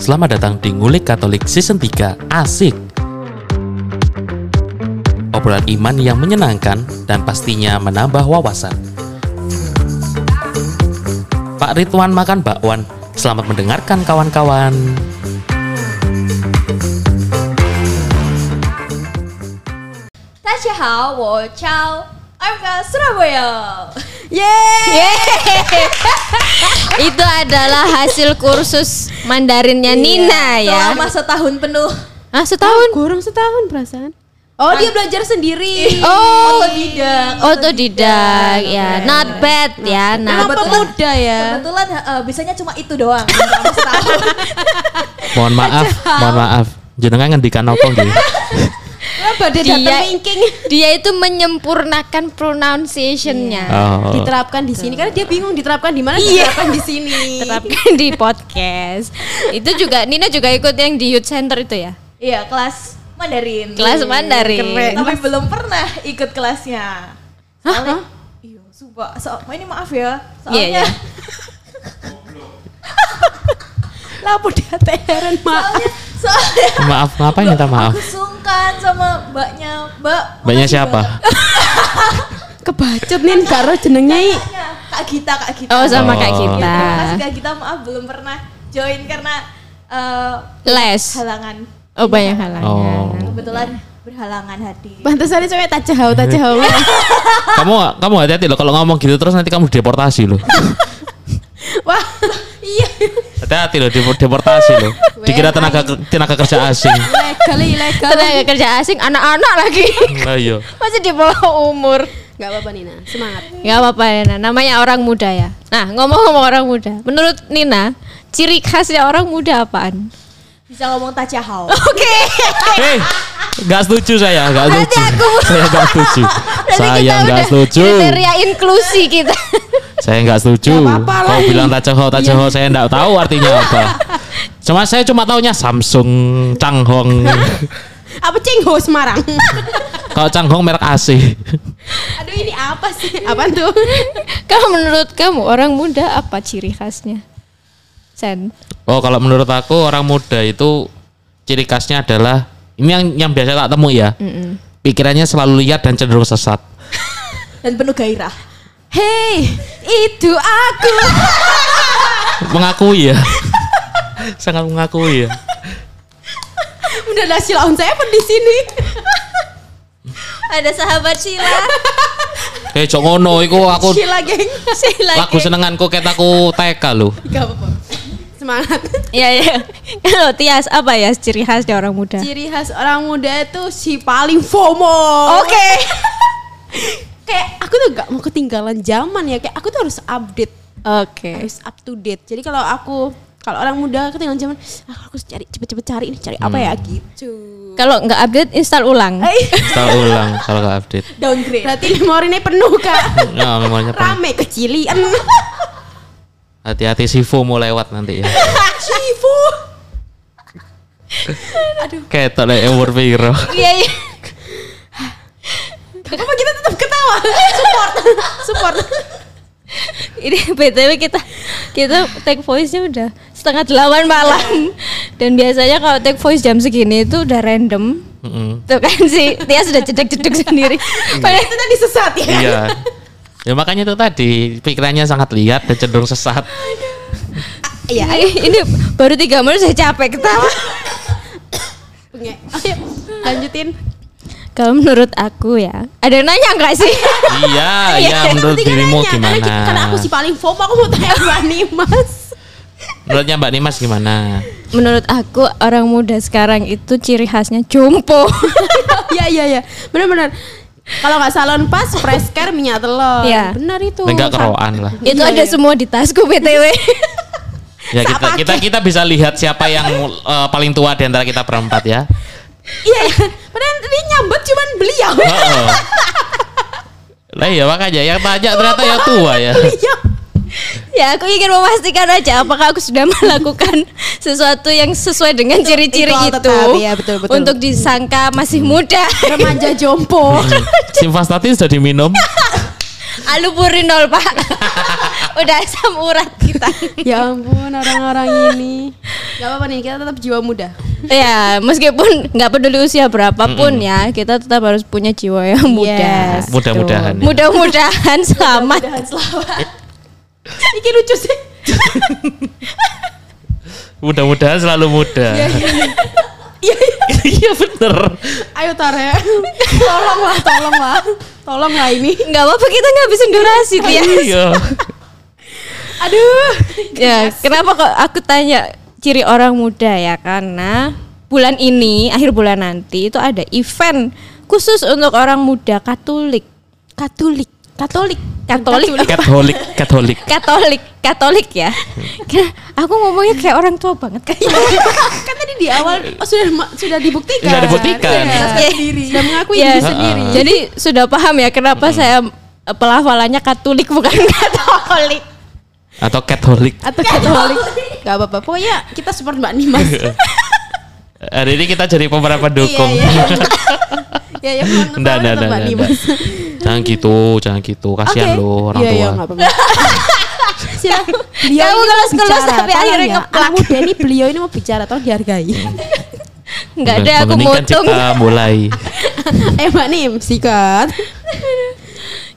Selamat datang di Ngulik Katolik Season 3 Asik. Obrolan iman yang menyenangkan dan pastinya menambah wawasan. Pak Ridwan makan bakwan Selamat mendengarkan kawan-kawan. Tasya Hao, Surabaya. Surabaya. Itu adalah hasil kursus Mandarinnya Nina ya. Selama setahun penuh. Ah, setahun. Kurang setahun perasaan. Oh, dia belajar sendiri. Oh, Otodidak. otodidak ya. Not bad ya. Emang Not bad. pemuda ya. Kebetulan eh, bisanya cuma itu doang. selama setahun. Mohon maaf, mohon maaf Jenengan ngendikan apa gitu Dia dia itu menyempurnakan pronunciation-nya. Oh. diterapkan di sini karena dia bingung diterapkan di mana diterapkan di sini. Terapkan di podcast. Itu juga Nina juga ikut yang di youth center itu ya. Iya, kelas Mandarin. Kelas Mandarin. keren. Tapi belum pernah ikut kelasnya. Soalnya, iya, sumpah. So, ini maaf ya. Soalnya Iya, iya. Lapo dia heran mak. soalnya, soalnya Maaf, ngapain minta maaf? Aku sungkan sama mbaknya, Mbak. Mbaknya siapa? Kebacut nih karo jenengnya Kak Gita, Kak Gita. Oh, sama Oh. Kak Iya, kita. kasih Kak Gita, maaf belum pernah join karena eh, Les. halangan. Oh, banyak halangan. Oh. Kebetulan berhalangan hadir. Pantesannya cewek tak jauh tak jauh. Kamu kamu hati-hati loh kalau ngomong gitu terus nanti kamu deportasi loh. Wah, iya. Hati-hati loh depor- deportasi loh. Dikira tenaga tenaga kerja asing. Ilegal ilegal. Tenaga kerja asing anak-anak lagi. Lah iya. Masih di bawah umur. Gak apa-apa Nina, semangat. Gak apa-apa Nina, namanya orang muda ya. Nah ngomong-ngomong orang muda, menurut Nina, ciri khasnya orang muda apaan? Bisa ngomong tajahau. Oke, Hei, nggak setuju saya, nggak Berarti setuju. aku- Saya nggak setuju. Saya udah setuju. kriteria inklusi kita. Saya nggak setuju. Apa-apa Kau bilang tajoho, tajoho, saya nggak tahu artinya apa. Cuma saya cuma taunya Samsung, Changhong. Apa cengho Semarang? Kalau Changhong merek AC. Aduh ini apa sih? Apaan tuh? Kalau menurut kamu orang muda apa ciri khasnya? Sen. Oh, kalau menurut aku orang muda itu ciri khasnya adalah ini yang yang biasa tak temu ya. Pikirannya selalu liar dan cenderung sesat. Dan penuh gairah. Hei, itu aku. Mengakui ya. Sangat mengakui ya. Udah ada Sheila on Seven di sini. Ada sahabat Sheila. Eh, cok ngono iku aku Sheila geng. Sheila. lagu senenganku ket aku TK lho. Gak apa-apa. Semangat. Iya iya. Kalau Tias apa ya ciri khasnya orang muda? Ciri khas orang muda itu si paling FOMO. Oke. Kayak aku tuh gak mau ketinggalan zaman ya. Kayak aku tuh harus update, Oke. harus up to date. Jadi kalau aku kalau orang muda ketinggalan zaman, ah, aku harus cari cepet-cepet cari ini cari apa ya gitu. Kalau nggak update install ulang. Eh, Kita ulang kalau nggak update. Downgrade. berarti memorinya penuh kak. Ya, memangnya penuh. Rame kecilian. Hati-hati Sifu mau lewat nanti ya. Shifu. Ketok lek umur piro. Iya iya. Kenapa kita tetap ketawa? Support, support. Ini btw kita kita take voice-nya udah setengah delapan malam dan biasanya kalau take voice jam segini itu udah random. Mm-mm. Tuh kan si Tia sudah jedek-jedek sendiri. Padahal itu tadi sesat ya. Iya. Ya makanya itu tadi pikirannya sangat liar dan cenderung sesat. Iya. Ini, ini baru tiga menit saya capek ketawa. Lanjutin. Kalau menurut aku ya, ada yang nanya nggak sih? Iya, iya menurut Berarti kan dirimu nanya, gimana? karena aku si paling FOMO aku mau tanya Mbak Nimas. Menurutnya Mbak Nimas gimana? menurut aku orang muda sekarang itu ciri khasnya jompo. Iya iya iya. Benar-benar. Kalau nggak salon pas, fresh care minyak telur. Iya. Benar itu. Enggak keroan lah. itu Iya, ada iya. semua di tasku btw. Ya kita kita kita bisa lihat siapa yang eh, paling tua di antara kita berempat ya. Iya iya. Padahal ini nyambut cuman beliau. Heeh. Lah iya makanya yang tanya ternyata yang tua ya. Beliau. ya aku ingin memastikan aja apakah aku sudah melakukan sesuatu yang sesuai dengan ciri-ciri itu itu, tetap, iya, betul, betul. untuk disangka masih muda. Remaja jompo. Simvastatin sudah diminum. Alupurin nol pak. Udah asam urat kita. ya ampun orang-orang ini. Gak apa-apa nih, kita tetap jiwa muda. ya meskipun nggak peduli usia berapapun ya, kita tetap harus punya jiwa yang muda. Yes. Mudah-mudahan. ya. Mudah-mudahan selamat. Mudahan selamat. Iki lucu sih. Mudah-mudahan selalu muda. Iya, Iya bener. Ayo Tare. Tolonglah, tolonglah. Tolonglah ini. Nggak apa-apa kita ngabisin durasi dia. Iya. Aduh. ya kenapa kok aku tanya ciri orang muda ya karena bulan ini akhir bulan nanti itu ada event khusus untuk orang muda Katolik Katolik. Katolik. Katolik Katolik, Katolik. Katolik Katolik ya aku ngomongnya kayak orang tua banget kayaknya kan tadi di awal oh, sudah sudah dibuktikan. Sudah dibuktikan. Iya, Sudah mengakui Ya, diri sendiri. jadi sudah paham ya kenapa saya eh, pelafalannya Katolik bukan Katolik Atau Katolik. Atau Katolik. Gak apa-apa. Pokoknya kita support Mbak Nimas. Hari ini kita jadi pemeran pendukung. Iya, ya ya mohon Nimas. Jangan gitu, jangan gitu. Kasihan Oke. lo orang Iya, tua. iya, nggak apa-apa. Silakan. Beliau Kamu kelus-kelus bicara, tapi akhirnya ya. ngeplak. Muda ini beliau ini mau bicara, tolong dihargai. nggak ada aku kan mutung kita mulai. eh Mbak Nim, sikat.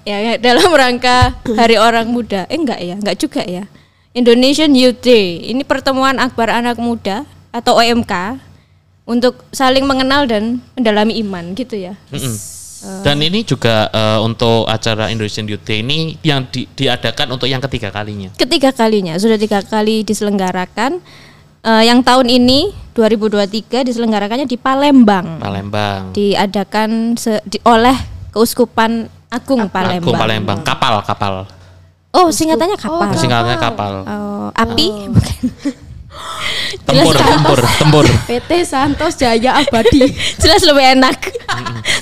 ya, ya, dalam rangka Hari Orang Muda. Eh enggak ya, enggak juga ya. Indonesian Youth Day. Ini pertemuan akbar anak muda atau OMK untuk saling mengenal dan mendalami iman gitu ya. Mm-mm. Dan ini juga eh, untuk acara Indonesian Youth Day ini yang di- diadakan untuk yang ketiga kalinya. Ketiga kalinya, sudah tiga kali diselenggarakan. Eh, yang tahun ini 2023 diselenggarakannya di Palembang. Palembang. Diadakan se- di- oleh Keuskupan Agung Palembang. Agung Palembang. Kapal, kapal. Oh, singkatannya kapal. Singkatnya kapal. Oh, api bukan. Tempur, tempur, tempur. PT Santos Jaya Abadi. Jelas lebih enak.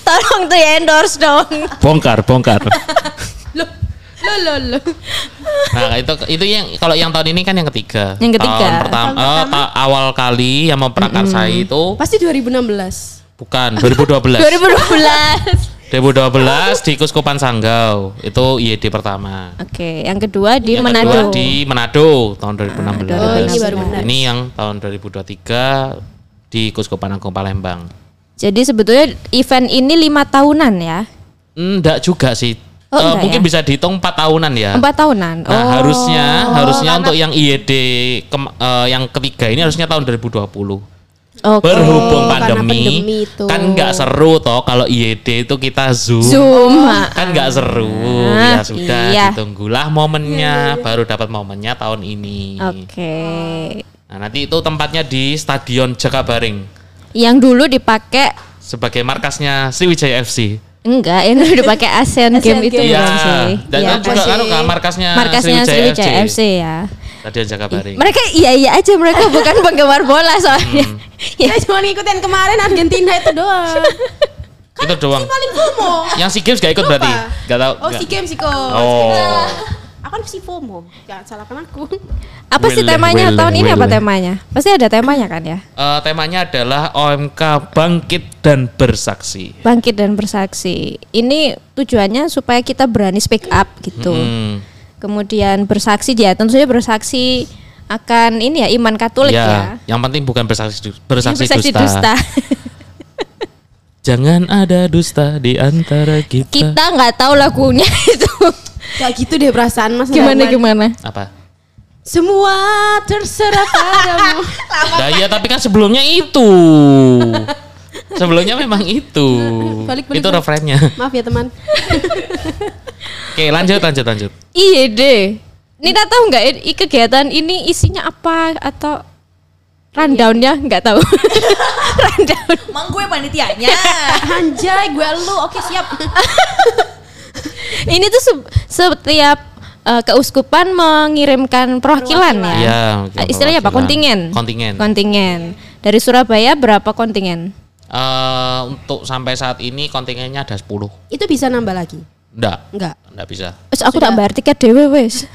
Tolong tuh ya endorse dong. Bongkar, bongkar. Loh, loh, loh, loh. Nah, itu itu yang kalau yang tahun ini kan yang ketiga. Yang ketiga. Tahun pertama, eh, ta- awal kali yang memprakarsai itu Pasti 2016. bukan 2012. 2012. 2012 di Kuskupan Sanggau. Itu IED pertama. Oke, yang kedua di yang Manado. kedua di Manado tahun 2016. Oh, ini baru benar. Ini yang tahun 2023 di Kuskupan Agung Palembang. Jadi sebetulnya event ini lima tahunan ya, Enggak juga sih. Oh, enggak mungkin ya? bisa dihitung 4 tahunan ya. empat tahunan. Nah, oh, harusnya harusnya untuk yang IED kem- eh, yang ketiga ini harusnya tahun 2020. Oke. Berhubung karena pandemi, pandemi itu. kan nggak seru toh kalau IED itu kita zoom. Zoom. Kan nggak seru. Ah, ya sudah, iya. ditunggulah momennya, baru dapat momennya tahun ini. Oke. Nah, nanti itu tempatnya di Stadion Jakabaring Yang dulu dipakai sebagai markasnya Sriwijaya FC. enggak, yang dulu dipakai Asian Game itu Iya, bukan sih? dan Iya, kan juga kan kan markasnya, markasnya Sriwijaya FC ya. Stadion Jakabaring. Mereka iya iya aja mereka bukan penggemar bola soalnya. Hmm. Ya, cuma ngikutin kemarin Argentina itu doang. itu doang. Paling FOMO. Yang SEA Games gak ikut berarti? Gak tahu. Oh, nggak? si game sih kok. Oh. Aku kan si FOMO. Jangan salahkan aku. apa sih temanya wele, tahun ini apa temanya? Pasti ada temanya kan ya? Eh, temanya adalah OMK bangkit dan bersaksi. Bangkit dan bersaksi. Ini tujuannya supaya kita berani speak up gitu. Hmm. Kemudian bersaksi ya, tentu saja bersaksi akan ini ya iman Katolik Ya, ya. yang penting bukan bersaksi bersaksi, Bersaksi dusta. dusta. Jangan ada dusta di antara kita. kita nggak tahu lagunya itu. Kayak gitu deh perasaan Mas. gimana Rahman. gimana? Apa? Semua terserah padamu. Nah, iya tapi kan sebelumnya itu. Sebelumnya memang itu. Balik, balik, itu referennya. Maaf ya teman. Oke, lanjut lanjut lanjut. Iya deh. Nina tahu nggak i- i- kegiatan ini isinya apa atau rundownnya nggak tahu. Rundown. Emang gue panitianya. Anjay, gue lu. Oke, siap. Ini tuh se- setiap eh, keuskupan mengirimkan perwakilan ya. Iya, Eh, Istilahnya apa? perwakilan. Kontingen. Kontingen. Kontingen. Dari Surabaya berapa kontingen? Eh, untuk sampai saat ini kontingennya ada 10. Itu bisa nambah lagi? Enggak. Enggak. Enggak bisa. Wes aku tak bayar tiket dewe wes.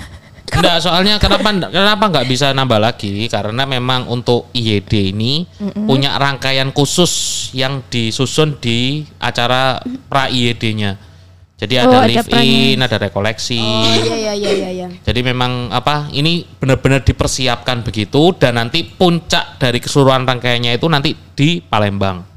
Enggak, soalnya kenapa kenapa nggak bisa nambah lagi? Karena memang untuk IED ini punya rangkaian khusus yang disusun di acara pra IED-nya. Jadi Oh, ada ada live in, ada rekoleksi. Iya iya iya iya. iya. Jadi memang apa ini benar-benar dipersiapkan begitu dan nanti puncak dari keseluruhan rangkaiannya itu nanti di Palembang.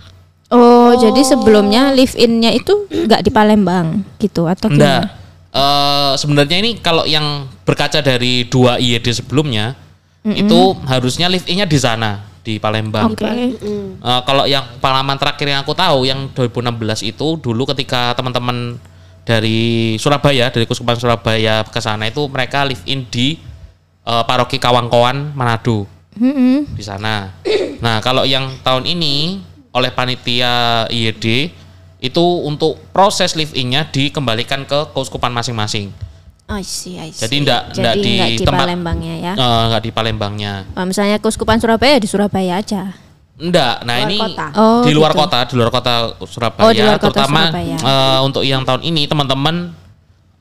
Oh, jadi sebelumnya live in-nya itu nggak di Palembang gitu atau Enggak. gimana? Eh, sebenarnya ini kalau yang berkaca dari dua IED sebelumnya itu harusnya live in-nya di sana di Palembang. Oke. Eh, kalau yang pengalaman terakhir yang aku tahu yang 2016 itu dulu ketika teman-teman dari Surabaya dari Kuskupan Surabaya ke sana itu mereka live in di eh, paroki Kawangkoan Manado Mm-mm. di sana. Nah, kalau yang tahun ini oleh panitia IED itu untuk proses live in-nya dikembalikan ke keuskupan masing-masing. I see, I see. Jadi ndak- Jadi ndak di tempat- Palembangnya ya. Eh, nggak di Palembangnya. Oh, misalnya Keuskupan Surabaya di Surabaya aja. Enggak, nah Luar ini kota. Oh, di luar gitu. kota, di luar kota Surabaya, Oh, di luar kota terutama Surabaya. eh, untuk yang tahun ini teman-teman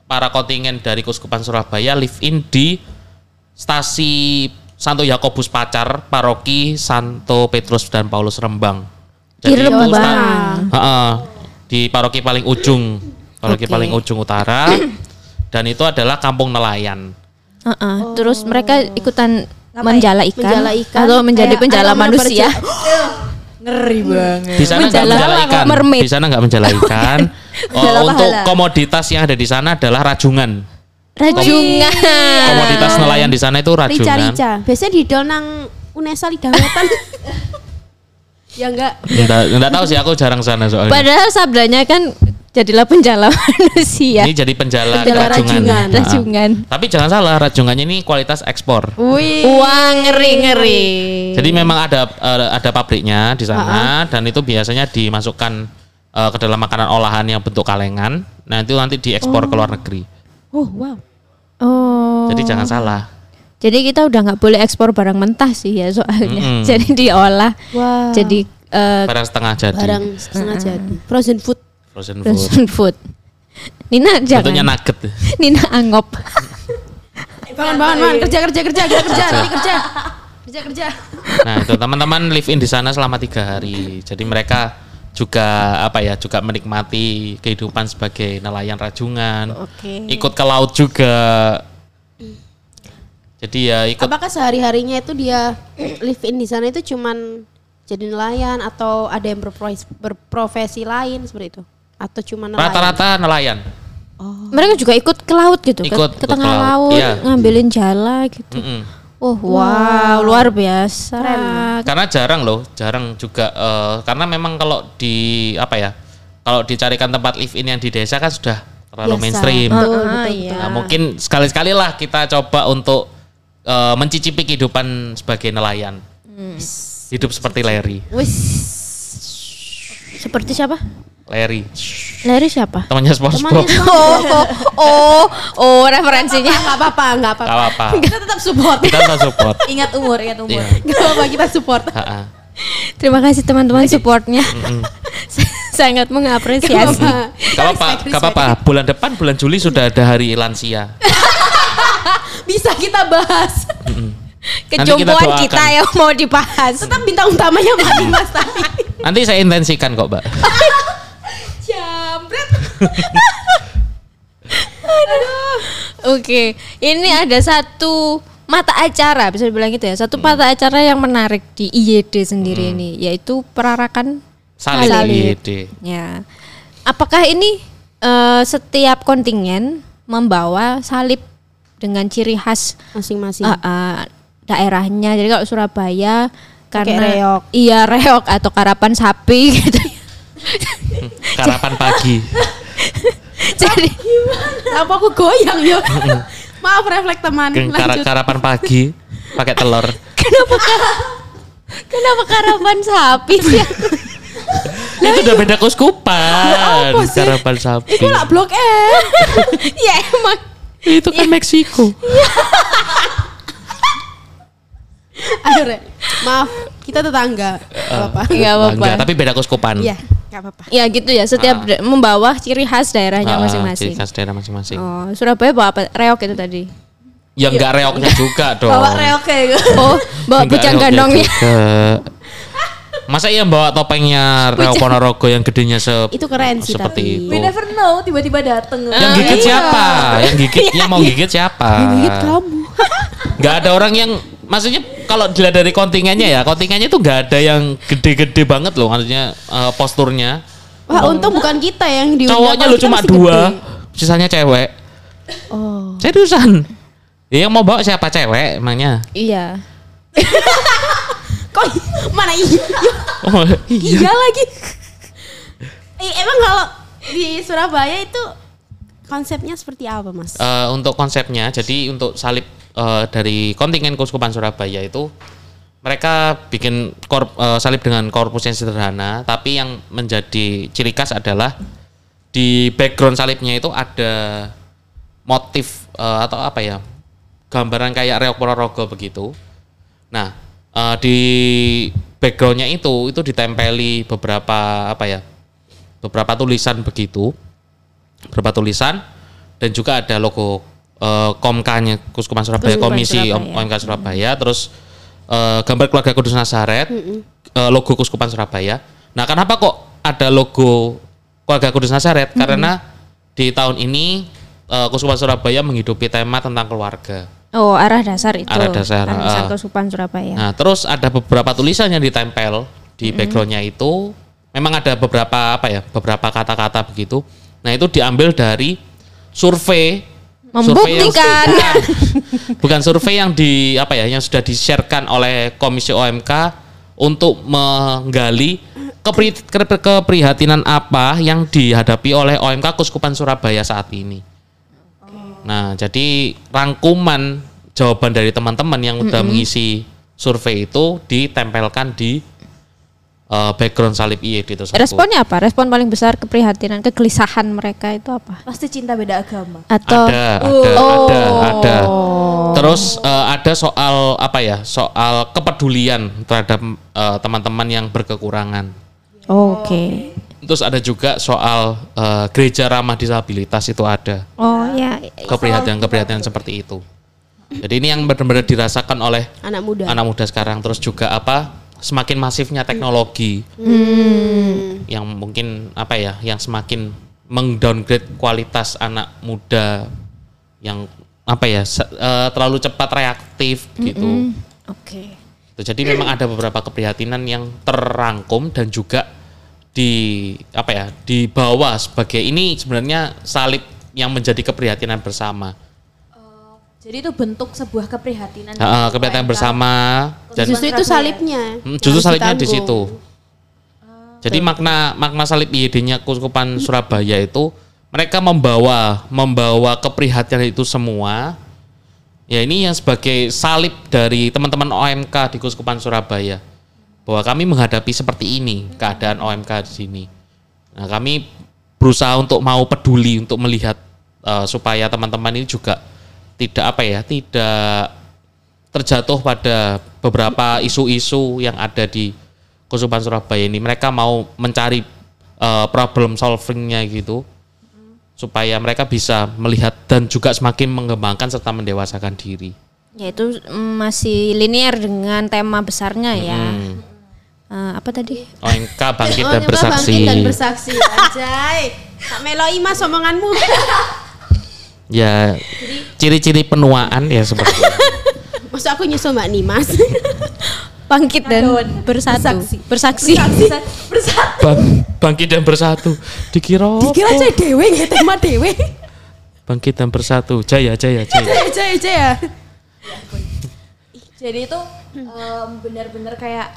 para kontingen dari Kuskupan Surabaya live in di stasi Santo Yakobus Pacar, Paroki Santo Petrus dan Paulus Rembang. Rembang. sta- Ha-ha, di paroki paling ujung, paroki Oke. paling ujung utara, dan itu adalah kampung nelayan. Heeh, Terus mereka ikutan menjala ikan, Menjala ikan, atau menjadi penjala manusia. Ngeri banget. Di sana nggak Menjala menjala ikan, mermaid. di sana nggak menjala ikan. Oh, Menjala untuk pahala. komoditas yang ada di sana adalah rajungan. Rajungan. Komoditas nelayan di sana itu rajungan. Rica-rica. Biasanya di nang Unesa Lidah Wetan. ya enggak. Enggak, enggak tahu sih aku jarang sana soalnya. Padahal sabdanya kan jadilah penjala manusia. Ini jadi penjala, Penjala rajungan. rajungan. Rajungan. Tapi jangan salah, rajungannya ini kualitas ekspor. Wih. Wah, ngeri ngeri. Jadi memang ada eh, ada pabriknya di sana dan itu biasanya dimasukkan eh, ke dalam makanan olahan yang bentuk kalengan. Nah, itu nanti diekspor ke luar negeri. Oh, wow. Oh. Jadi jangan salah. Jadi kita udah nggak boleh ekspor barang mentah sih ya soalnya. Mm-mm. Jadi diolah. Wah. Jadi eh, Barang setengah jadi. barang setengah jadi. Frozen food. frozen food. frozen food. Nina jangan. nugget. Nina angop. Bangun, bangun, bangun. Kerja, kerja, kerja, kita kerja, nanti kerja. Kerja, kerja. Nah itu teman-teman live in di sana selama tiga hari. Jadi mereka juga apa ya juga menikmati kehidupan sebagai nelayan rajungan. Oke. Ikut ke laut juga. Jadi ya ikut. Apakah sehari-harinya itu dia live in di sana itu cuman jadi nelayan atau ada yang berprofesi, berprofesi lain seperti itu? Atau cuma nelayan? Rata-rata nelayan. Mereka juga ikut ke laut gitu, ke- Ikut, ke, ikut tengah ke laut, laut, iya. ngambilin jala gitu. Mm-mm. Oh wow, luar biasa. Karena jarang loh, jarang juga eh, karena memang kalau di apa ya, kalau dicarikan tempat live in yang di desa kan sudah terlalu Biasa. mainstream. Betul, Ah, betul, iya. Nah, mungkin sekali-sekali lah kita coba untuk eh, mencicipi kehidupan sebagai nelayan. Hmm. Hidup seperti Larry. Wis. Seperti siapa? Larry, Larry siapa? temannya SpongeBob. Temannya Oh, oh, oh, oh, referensinya. Enggak apa-apa, enggak Gak apa-apa. apa-apa. Kita tetap support. Kita tetap support. Ingat umur, ingat umur. Enggak apa-apa, kita support. Terima kasih teman-teman supportnya. Sangat mengapresiasi. Gak apa-apa, gak apa-apa. Bulan depan bulan Juli sudah ada hari lansia. Bisa kita bahas. Kejumpuan doakan. kita yang mau dibahas. Tetap bintang utamanya Mbak Dimas tadi. Nanti saya intensikan kok, Mbak. Jambret. Oke, ini ada satu mata acara bisa dibilang gitu ya. Satu mata acara yang menarik di IYD sendiri ini yaitu perarakan Salib. Salib. IYD. Ya. Apakah ini eh, setiap kontingen membawa salib dengan ciri khas Masing-masing. eh, eh, daerahnya? Jadi kalau Surabaya karena reok. iya reok atau karapan sapi gitu. Karapan pagi. Jadi Apa aku goyang yo? Maaf refleks teman. Lanjut. karapan pagi pakai telur. kenapa kar- kenapa karapan sapi sih? itu udah beda kuskupan. Apa sih? Karapan sapi. Iku lah blok M. ya emang Itu kan Meksiko. Ayo Re. Maaf, kita tetangga. Gak apa-apa. Nggak apa-apa. Enggak, tapi beda kuskupan. Iya, gak apa-apa. Ya gitu ya, setiap da- membawa ciri khas daerahnya Ah, masing-masing. ciri khas daerah masing-masing. Oh, Surabaya bawa apa? Reok itu tadi. Ya enggak reoknya juga dong. Bawa reok kayak gitu. Oh, bawa Enggak bujang reoknya gandongnya. Masa iya bawa topengnya Reo Ponorogo yang gedenya se Itu keren sih seperti tapi. itu. We never know tiba-tiba dateng. Yang Ah, gigit iya. siapa? Yang gigit yang mau gigit siapa? Gigit kamu. Nggak ada orang yang maksudnya kalau dilihat dari kontingennya ya, kontingennya itu nggak ada yang gede-gede banget loh maksudnya eh, posturnya. Wah, untung bukan kita yang diundang. Cowoknya lu cuma dua, gede. sisanya cewek. Oh. Seriusan. Ya, yang mau bawa siapa cewek emangnya? Iya. Kok mana iya? Oh, Iya lagi. Eh, emang kalau di Surabaya itu konsepnya seperti apa, Mas? Eh, untuk konsepnya, jadi untuk salib eh, dari kontingen Kuskupan Surabaya itu mereka bikin korp, eh, salib dengan korpus yang sederhana, tapi yang menjadi ciri khas adalah di background salibnya itu ada motif eh, atau apa ya gambaran kayak reok Ponorogo begitu. Nah eh, di backgroundnya itu itu ditempeli beberapa apa ya beberapa tulisan begitu. Beberapa tulisan. Dan juga ada logo eh, Komkanya Kuskupan Surabaya Komisi Surabaya. OMK Surabaya. Terus eh, gambar keluarga Kudus Nazaret eh, logo Kuskupan Surabaya. Nah kenapa kok ada logo keluarga Kudus Nazaret? Karena di tahun ini eh, Kuskupan Surabaya menghidupi tema tentang keluarga Oh, arah dasar itu. Arah dasar, Arah dasar ah. Kesupan Surabaya. Nah, terus ada beberapa tulisan yang ditempel di backgroundnya itu, memang ada beberapa apa ya, beberapa kata-kata begitu. Nah, itu diambil dari survei. survei yang- Membuktikan. bukan, bukan survei yang di apa ya, yang sudah di-sharekan oleh Komisi OMK untuk menggali kepri- ke- keprihatinan apa yang dihadapi oleh OMK Kuskupan Surabaya saat ini. Nah, jadi rangkuman jawaban dari teman-teman yang udah mengisi survei itu ditempelkan di eh, background salib IED tersebut. Responnya apa? Respon paling besar keprihatinan, kegelisahan mereka itu apa? Pasti cinta beda agama. Atau Ada, ada, Oh. ada, ada. Terus eh, ada soal apa ya? Soal kepedulian terhadap eh, teman-teman yang berkekurangan. Oke. Terus ada juga soal eh, gereja ramah disabilitas itu ada. Oh ya. Keprihatinan-keprihatinan seperti itu. Jadi ini yang benar-benar dirasakan oleh Anak muda. anak muda sekarang terus juga apa semakin masifnya teknologi yang mungkin apa ya yang semakin mengdowngrade kualitas anak muda yang apa ya se- eh, terlalu cepat reaktif gitu Oke. Gitu. jadi memang ada beberapa keprihatinan yang terrangkum dan juga di apa ya dibawa sebagai ini sebenarnya salib yang menjadi keprihatinan bersama Jadi itu bentuk sebuah keprihatinan. Eh, dari keprihatinan bersama dan Justru itu salibnya. Hmm, justru salibnya di situ. Jadi makna makna salib IED-nya Kuskupan Surabaya itu mereka membawa membawa keprihatinan itu semua. Ya ini yang sebagai salib dari teman-teman OMK di Kuskupan Surabaya bahwa kami menghadapi seperti ini keadaan OMK di sini. Nah kami berusaha untuk mau peduli untuk melihat eh, supaya teman-teman ini juga tidak apa ya tidak terjatuh pada beberapa isu-isu yang ada di Kusupan Surabaya ini. Mereka mau mencari eh, problem solvingnya gitu supaya mereka bisa melihat dan juga semakin mengembangkan serta mendewasakan diri. Ya itu mm, masih linear dengan tema besarnya ya. Eh, apa tadi? OMK bangkit Oh, dan bersaksi. bangkit dan bersaksi. Anjay. Tak meloi mas omonganmu. Ya ciri-ciri penuaan ya seperti itu. Maksud aku nyusul mbak nih mas. Bangkit dan bersatu. Bersaksi. Bersaksi. Bersatu. Bang- bangkit dan bersatu. Dikira apa? Kira aja dewe nggak tema dewe. Bangkit dan bersatu. Jaya jaya jaya. Aja aja ya. Jadi itu em, benar-benar kayak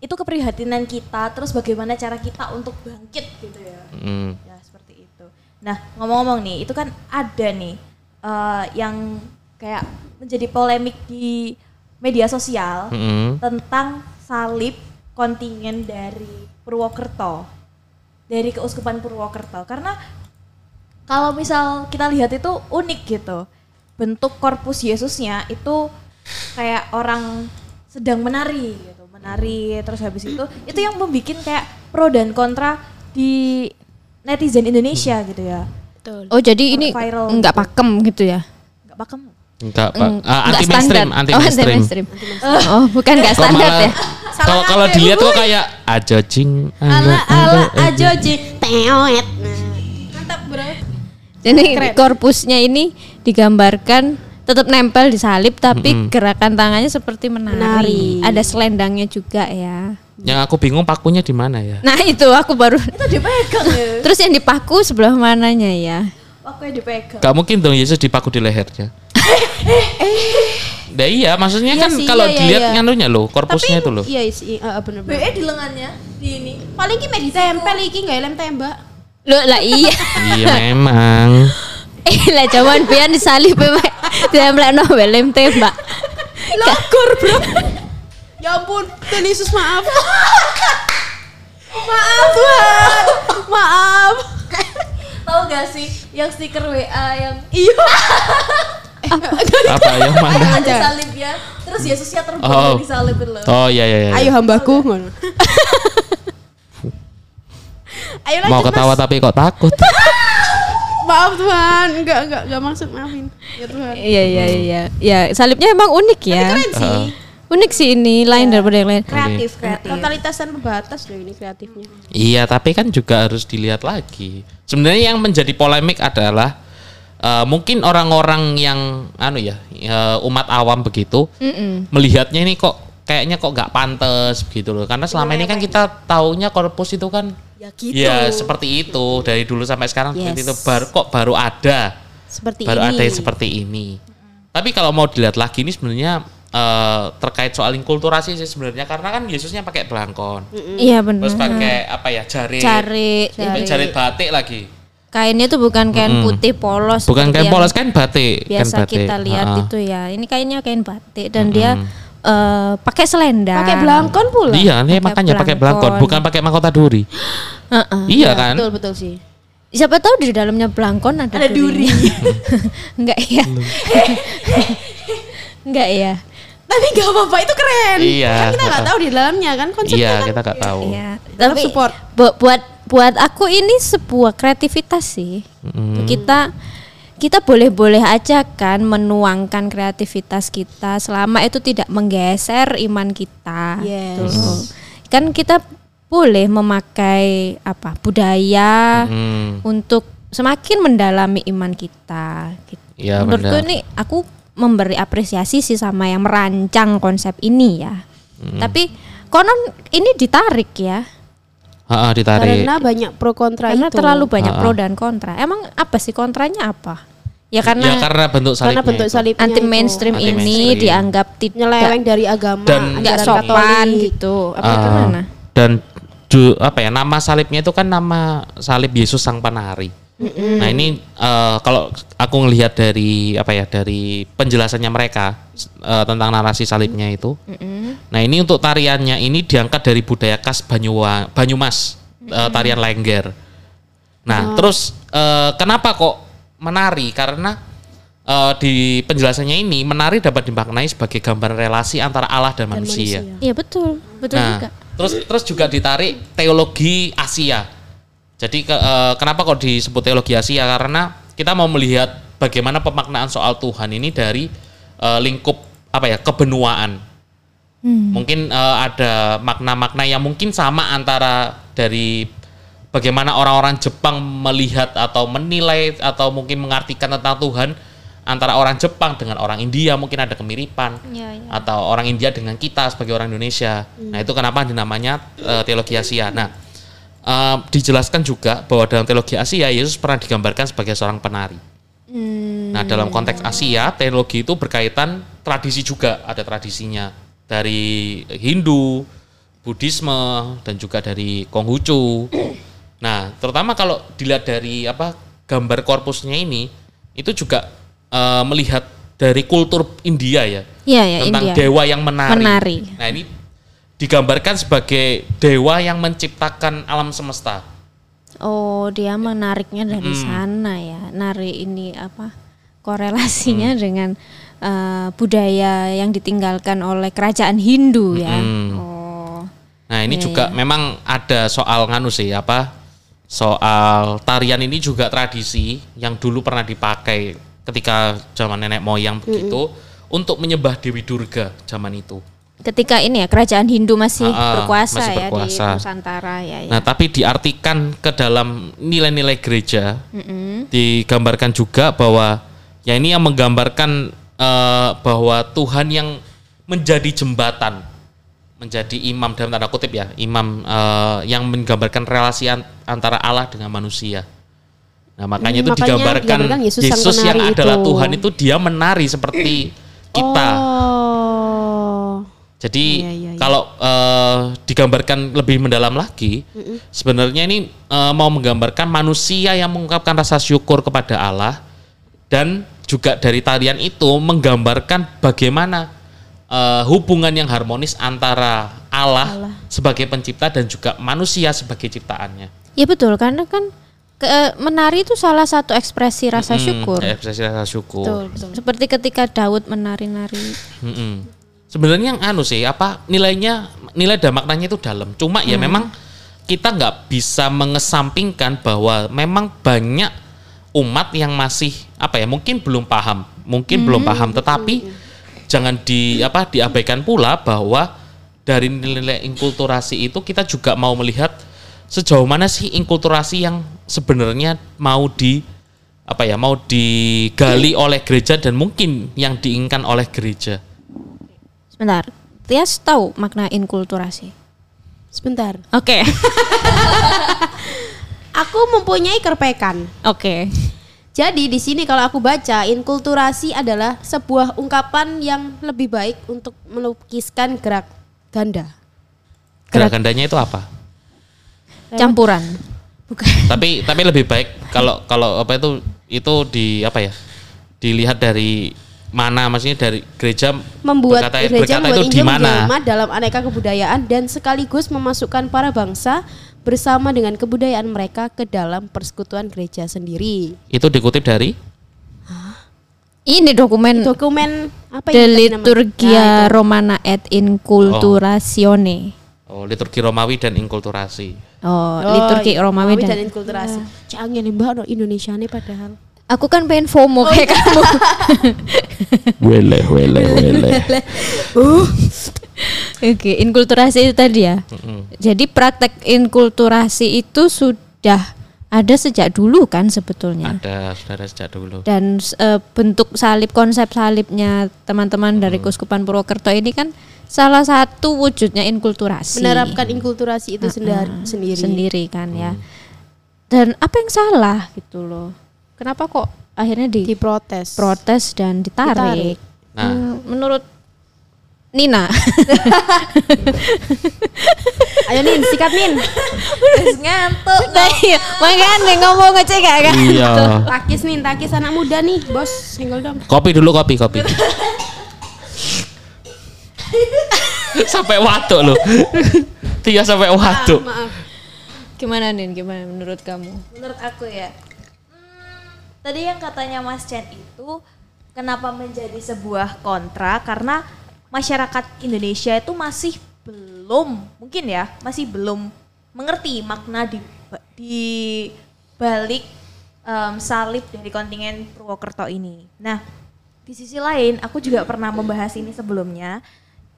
itu keprihatinan kita terus bagaimana cara kita untuk bangkit gitu ya. Hmm. Ya seperti itu. Nah ngomong-ngomong nih itu kan ada nih eh, yang kayak menjadi polemik di media sosial Mm-mm. tentang salib kontingen dari Purwokerto dari keuskupan Purwokerto karena kalau misal kita lihat itu unik gitu bentuk korpus Yesusnya itu kayak orang sedang menari gitu menari terus habis itu itu yang membuat kayak pro dan kontra di netizen Indonesia gitu ya Betul. Oh jadi ini Viral nggak gitu. pakem gitu ya? nggak pakem Enggak, Pak. Mm, Ah, nggak anti mainstream, anti oh, mainstream. mainstream. Oh, bukan nggak Kok standar ya? kalau kalau dilihat kok kayak ajojing ala ala ajoji teoet. Mantap, Bro. Jadi korpusnya ini digambarkan tetap nempel di salib tapi gerakan tangannya seperti menari. Menari. Ada selendangnya juga ya. Yang aku bingung pakunya di mana ya? Nah itu aku baru. Itu dipegang ya. Terus yang dipaku sebelah mananya ya? Aku yang dipegang. Gak mungkin dong Yesus dipaku di lehernya. Nah iya, maksudnya Iya kan sih, kalau iya, iya, dilihat iya. nganunya loh, korpusnya itu loh. Iya, sih, uh, bener BE di lengannya di ini. Paling ki mek ditempel iki enggak lem tembak. Loh lah iya. iya memang. Eh lah zaman pian di salib Pak. Ditempel no lem tembak. Logor, Bro. ya ampun, Tuhan Yesus maaf. maaf, Tuhan. Maaf. Tahu gak sih yang stiker WA yang Iya. Apa yang mana? ada salib ya. Terus Yesusnya terbang Oh. di salib loh. Oh iya iya. iya. Ayo hambaku ngono. Ayo lanjut, Mau ketawa Mas. tapi kok takut. Maaf Tuhan, enggak enggak enggak maksud maafin. Ya Tuhan. Iya iya iya. Ya salibnya emang unik ya. Keren sih. Unik sih ini lain daripada yang lain. Kreatif, kreatif. Totalitas tanpa batas loh ini kreatifnya. Iya, tapi kan juga harus dilihat lagi. Sebenarnya yang menjadi polemik adalah eh, mungkin orang-orang yang anu ya, eh, umat awam begitu Mm-mm. melihatnya ini kok kayaknya kok nggak pantas begitu loh. Karena selama ini kan kita taunya korpus itu kan Ya gitu. ya seperti itu dari dulu sampai sekarang seperti Yes. itu. Baru kok baru ada Seperti baru ini. ada yang seperti ini. Tapi kalau mau dilihat lagi ini sebenarnya eh, terkait soal inkulturasi sih sebenarnya karena kan Yesusnya pakai belangkon. Iya benar. Terus pakai apa ya? Jarit. Cari Jarit, jarit batik lagi. kainnya tuh bukan kain putih polos. Bukan seperti kain polos, kain batik. kain Biasa batik. kita lihat Ha-ha. itu ya. Ini kainnya kain batik dan dia eh, pakai selendang. Pakai belangkon pula. Iya, nih Pakai makanya pakai belangkon, bukan pakai mahkota duri. Heeh. Iya kan? Betul betul sih. Siapa tahu di dalamnya belangkon ada, Ada duri. Enggak ya. Enggak ya. Tapi gak apa-apa itu keren. Iya. Kan kita nggak tahu di dalamnya kan konsepnya Iya, kan. kita nggak tahu. Iya. Tapi support. bu- buat buat aku ini sebuah kreativitas sih. Mm. Kita kita boleh-boleh aja kan menuangkan kreativitas kita selama itu tidak menggeser iman kita. Yes. Tuh. Kan kita boleh memakai apa budaya Hmm. untuk semakin mendalami iman kita. gitu. Iya, Menurutku benar. ini aku memberi apresiasi sih sama yang merancang konsep ini ya. Tapi konon ini ditarik ya, Ha-ha, ditarik. Karena banyak pro kontra karena itu. terlalu banyak Ah. pro dan kontra. Emang apa sih kontranya apa? Ya karena, ya karena bentuk salibnya. Karena bentuk itu. salibnya anti itu. mainstream ini Anti-mainstream. dianggap tidak nyeleweng dari agama, Dan- nggak sopan Katolik. gitu. Apa Ah, gimana? Dan ju- apa ya nama salibnya itu kan nama salib Yesus sang penari. Nah ini eh, kalau aku ngelihat dari apa ya dari penjelasannya mereka eh, tentang narasi salibnya itu. Nah ini untuk tariannya ini diangkat dari budaya khas Banyua, Banyumas eh, tarian lengger. Nah terus eh, kenapa kok menari? Karena eh, di penjelasannya ini menari dapat dimaknai sebagai gambaran relasi antara Allah dan, manusia. Iya betul, betul Nah, juga. terus terus juga ditarik teologi Asia. Jadi ke- eh, kenapa kok disebut teologi Asia? Karena kita mau melihat bagaimana pemaknaan soal Tuhan ini dari eh, lingkup apa ya kebenuaan. Mungkin eh, ada makna-makna yang mungkin sama antara dari bagaimana orang-orang Jepang melihat atau menilai atau mungkin mengartikan tentang Tuhan antara orang Jepang dengan orang India mungkin ada kemiripan Iya, iya. atau orang India dengan kita sebagai orang Indonesia. Nah itu kenapa dinamanya eh, teologi Asia. Nah eh, dijelaskan juga bahwa dalam teologi Asia Yesus pernah digambarkan sebagai seorang penari. Nah dalam konteks Asia teologi itu berkaitan tradisi juga ada tradisinya dari Hindu, Buddhisme dan juga dari Konghucu. Nah terutama kalau dilihat dari apa gambar korpusnya ini itu juga eh, melihat dari kultur India ya Iya ya tentang India. dewa yang menari. Menari. Nah ini digambarkan sebagai dewa yang menciptakan alam semesta. Oh, dia menariknya dari Hmm. sana ya. Nari ini apa? Korelasinya Hmm. dengan eh, budaya yang ditinggalkan oleh kerajaan Hindu ya. Hmm. Oh. Nah ini Iya, juga memang ada soal nganu sih apa soal tarian ini juga tradisi yang dulu pernah dipakai ketika zaman nenek moyang begitu untuk menyembah Dewi Durga zaman itu. Ketika ini ya kerajaan Hindu masih ah, berkuasa masih ya berkuasa. di Nusantara ya. ya. Nah, tapi diartikan ke dalam nilai-nilai gereja, Mm-mm. digambarkan juga bahwa ya ini yang menggambarkan eh, bahwa Tuhan yang menjadi jembatan, menjadi imam dalam tanda kutip ya, imam eh, yang menggambarkan relasi an- antara Allah dengan manusia. Nah, makanya Hmm, itu makanya digambarkan digambarkan Yesus Yesus, yang yang adalah itu. Tuhan itu dia menari seperti kita. Oh. Jadi Iya, iya, iya. kalau eh, digambarkan lebih mendalam lagi, sebenarnya ini eh, mau menggambarkan manusia yang mengungkapkan rasa syukur kepada Allah dan juga dari tarian itu menggambarkan bagaimana eh, hubungan yang harmonis antara Allah, sebagai pencipta dan juga manusia sebagai ciptaannya. Ya betul karena kan ke- menari itu salah satu ekspresi rasa Hmm, syukur. ekspresi rasa syukur. Betul, betul. Seperti ketika Daud menari-nari. Mm-mm. Sebenarnya yang anu sih apa nilainya nilai dan maknanya itu dalam. Cuma ya memang kita nggak bisa mengesampingkan bahwa memang banyak umat yang masih apa ya mungkin belum paham, mungkin belum paham. Tetapi jangan di apa diabaikan pula bahwa dari nilai inkulturasi itu kita juga mau melihat sejauh mana sih inkulturasi yang sebenarnya mau di apa ya mau digali oleh gereja dan mungkin yang diinginkan oleh gereja. Sebentar. Tias tahu makna inkulturasi? Sebentar. Oke. Aku mempunyai kerpekan. Oke. Jadi di sini kalau aku baca inkulturasi adalah sebuah ungkapan yang lebih baik untuk melukiskan gerak ganda. Gerak gandanya itu apa? Campuran. Bukan. tapi tapi lebih baik kalau kalau apa itu itu di apa ya? Dilihat dari mana maksudnya dari gereja Membuat berkata, gereja berkata membuat itu di mana? dalam aneka kebudayaan dan sekaligus memasukkan para bangsa bersama dengan kebudayaan mereka ke dalam persekutuan gereja sendiri. Itu dikutip dari Ini dokumen Dokumen apa De Liturgia Nah, itu. Romana et Inculturatione. oh, liturgi Romawi dan inkulturasi. Oh, Oh, liturgi Romawi dan, inkulturasi. Canggih nih Mbak no Indonesia nih padahal. Aku kan pengen FOMO kayak kamu. Wele wele wele. Oke, inkulturasi itu tadi ya. Jadi praktek inkulturasi itu sudah ada sejak dulu kan sebetulnya. Ada saudara sejak dulu. Dan eh, bentuk salib konsep salibnya teman-teman dari Kuskupan Purwokerto ini kan salah satu wujudnya inkulturasi. Menerapkan inkulturasi itu. Ah, sendiri. sendiri kan ya. Dan apa yang salah gitu loh? Kenapa kok akhirnya di Diprotes. protes dan ditarik? Ditarik. Nah. Hmm, menurut Nina, Ayo Nin, sikat Nin. Terus ngantuk. Nah, iya, makanya ngomong ngecek gak kan? Iya. Takis nih, takis anak muda nih, bos. Senggol dong. Kopi dulu kopi kopi. sampai watuk loh. Tia sampai watuk. Maaf. Gimana Nin? Gimana menurut kamu? Menurut aku ya. Tadi yang katanya Mas Chen itu kenapa menjadi sebuah kontra karena masyarakat Indonesia itu masih belum mungkin ya masih belum mengerti makna di di balik em, salib dari kontingen Purwokerto ini. Nah, di sisi lain aku juga pernah membahas ini sebelumnya.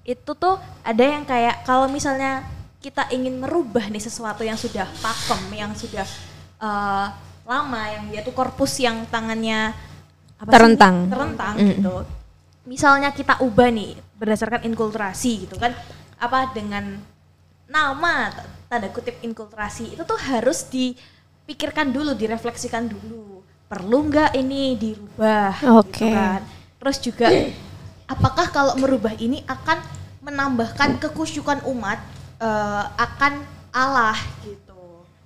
Itu tuh ada yang kayak kalau misalnya kita ingin merubah nih sesuatu yang sudah pakem, yang sudah eh, lama, yang dia tuh korpus yang tangannya apa sih? Terentang. terentang gitu. Misalnya kita ubah nih berdasarkan inkulturasi gitu kan, apa dengan nama tanda kutip inkulturasi itu tuh harus dipikirkan dulu, direfleksikan dulu. Perlu nggak ini dirubah? Oke. Gitu kan. Terus juga apakah kalau merubah ini akan menambahkan kekusyukan umat eh, akan Allah gitu